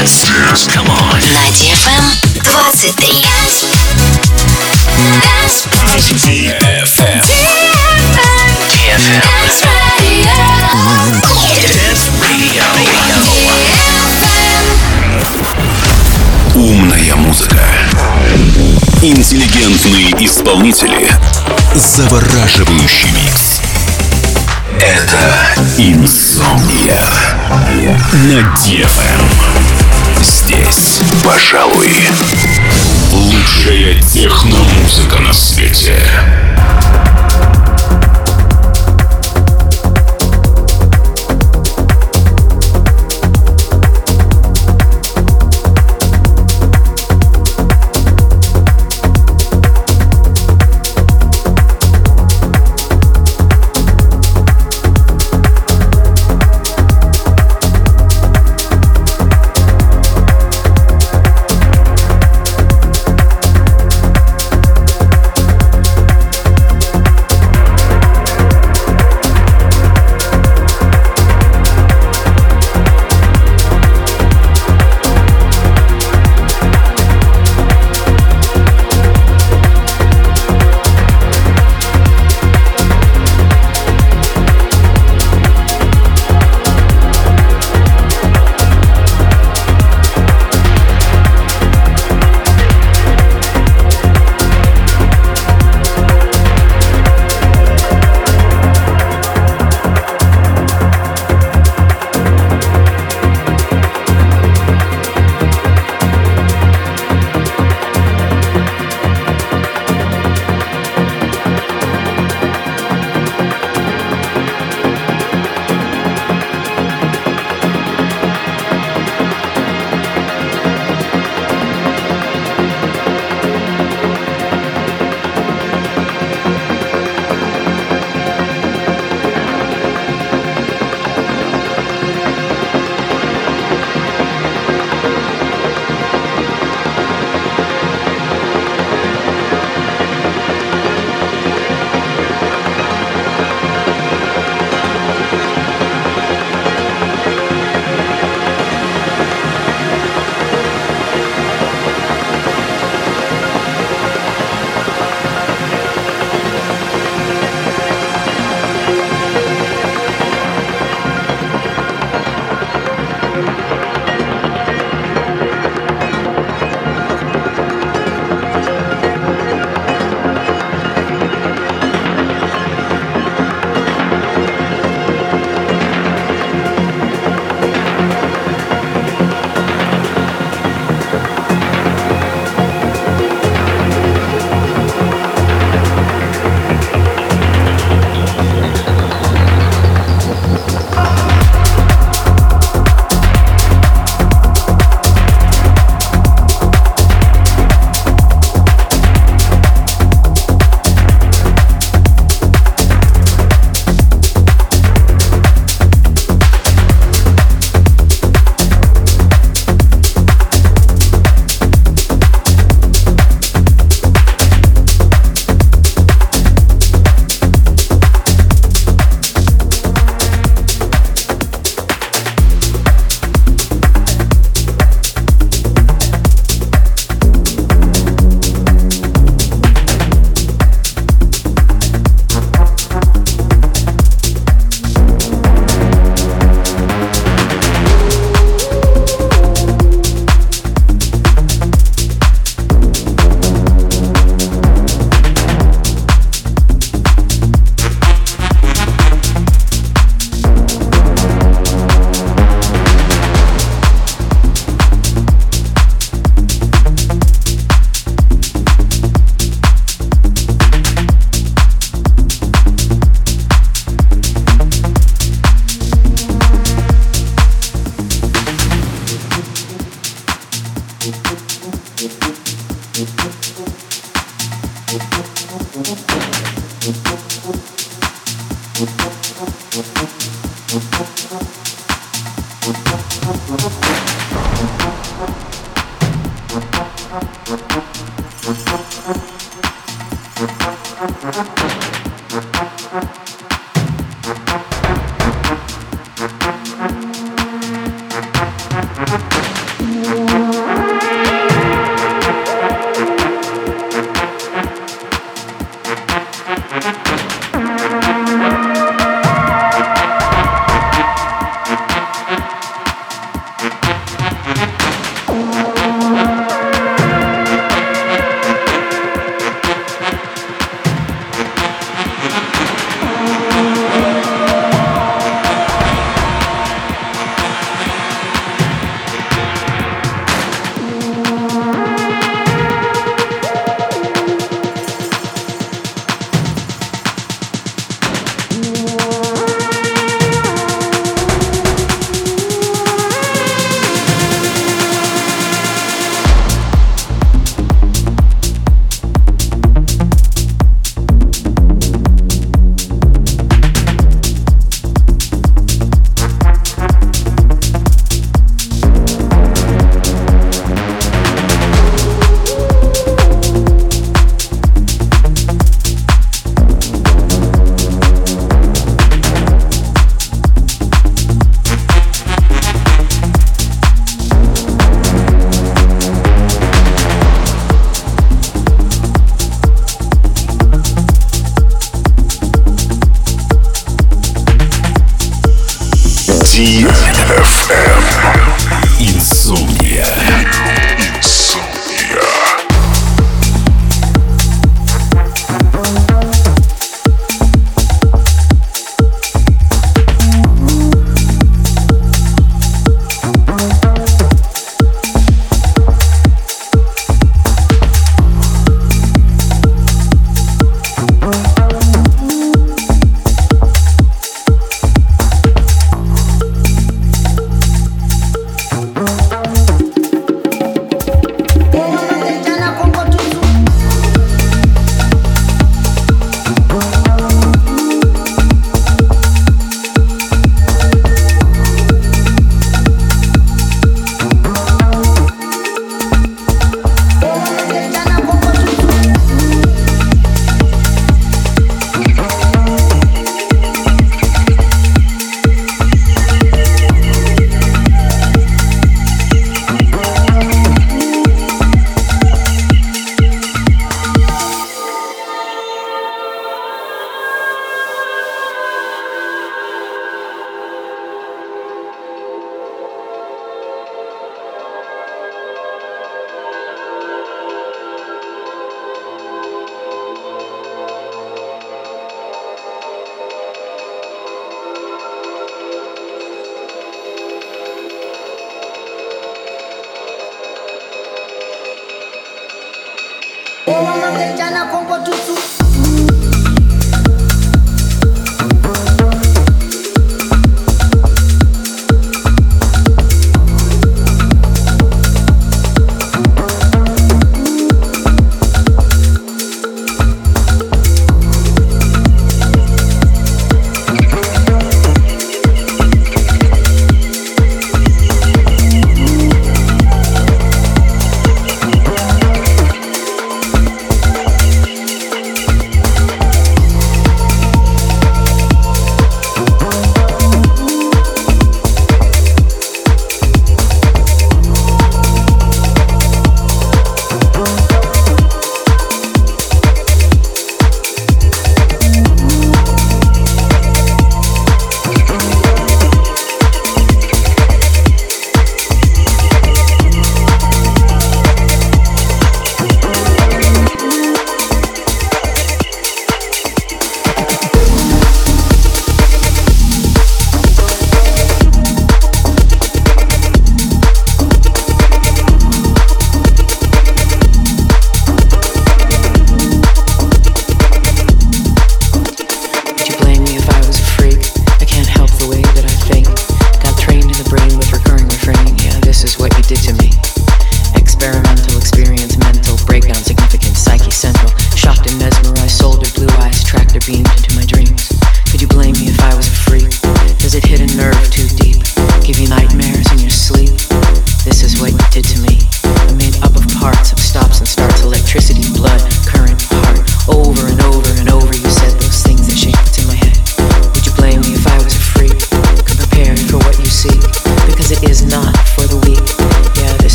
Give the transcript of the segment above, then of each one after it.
Dance. Dance. Come on. На DFM 23. DFM. DFM. Dance Radio. Умная музыка. Интеллигентные исполнители. Завораживающий микс. Это Инсомния на DFM. Здесь, пожалуй, лучшая техномузыка на свете.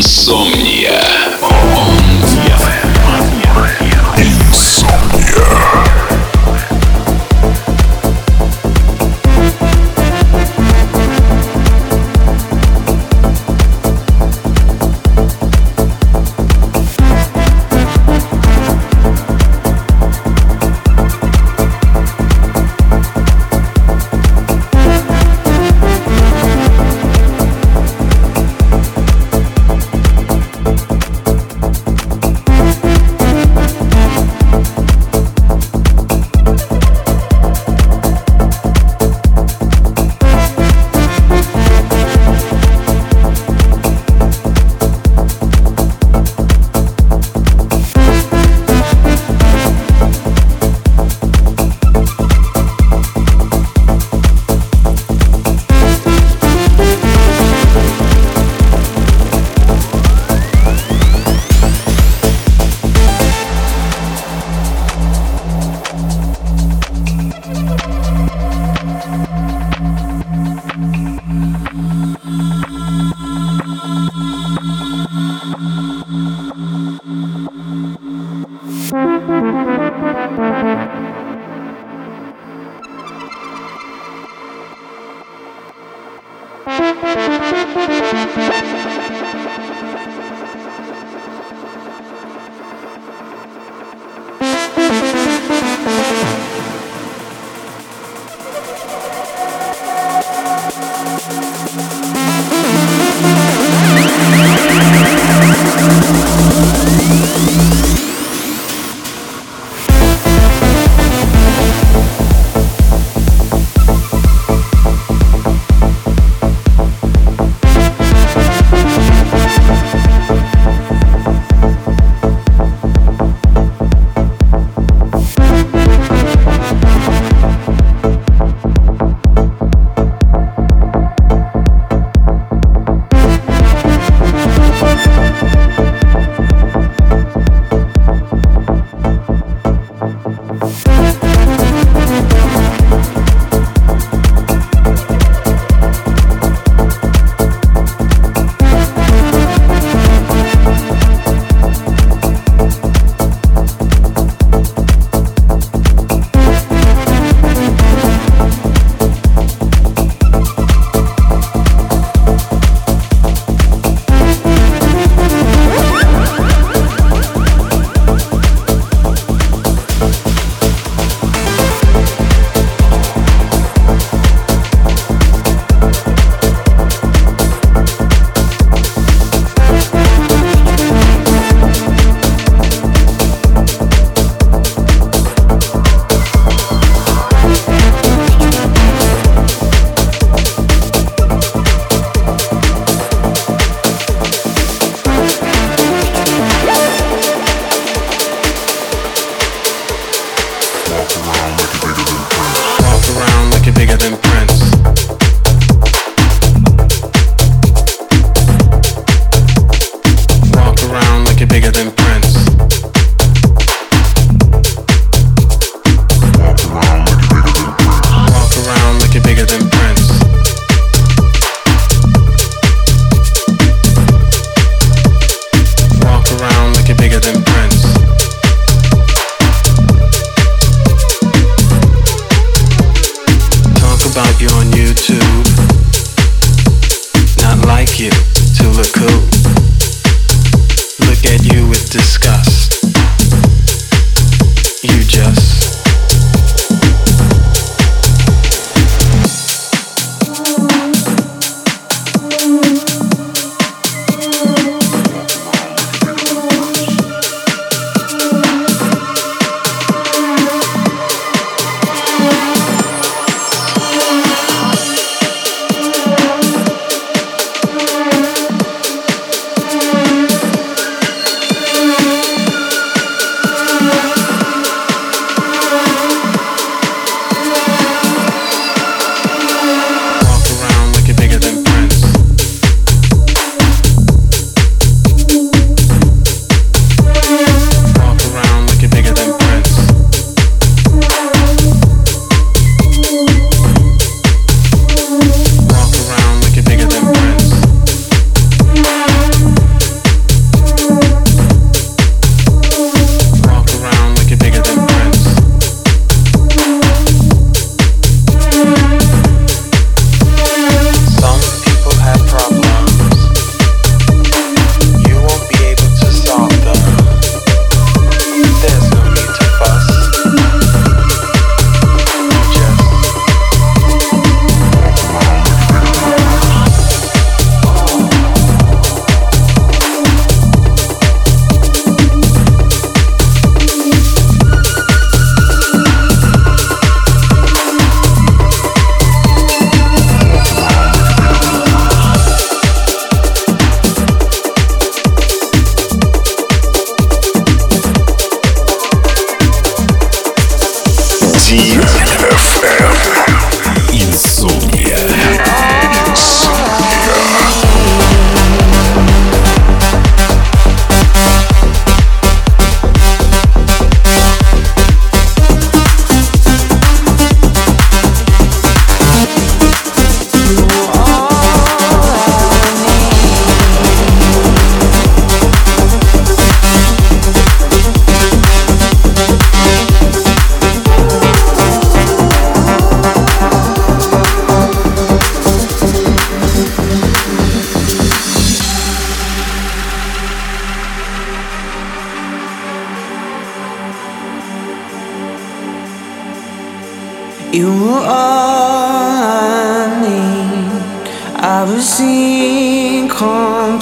Song.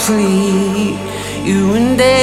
free. You and they.